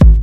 you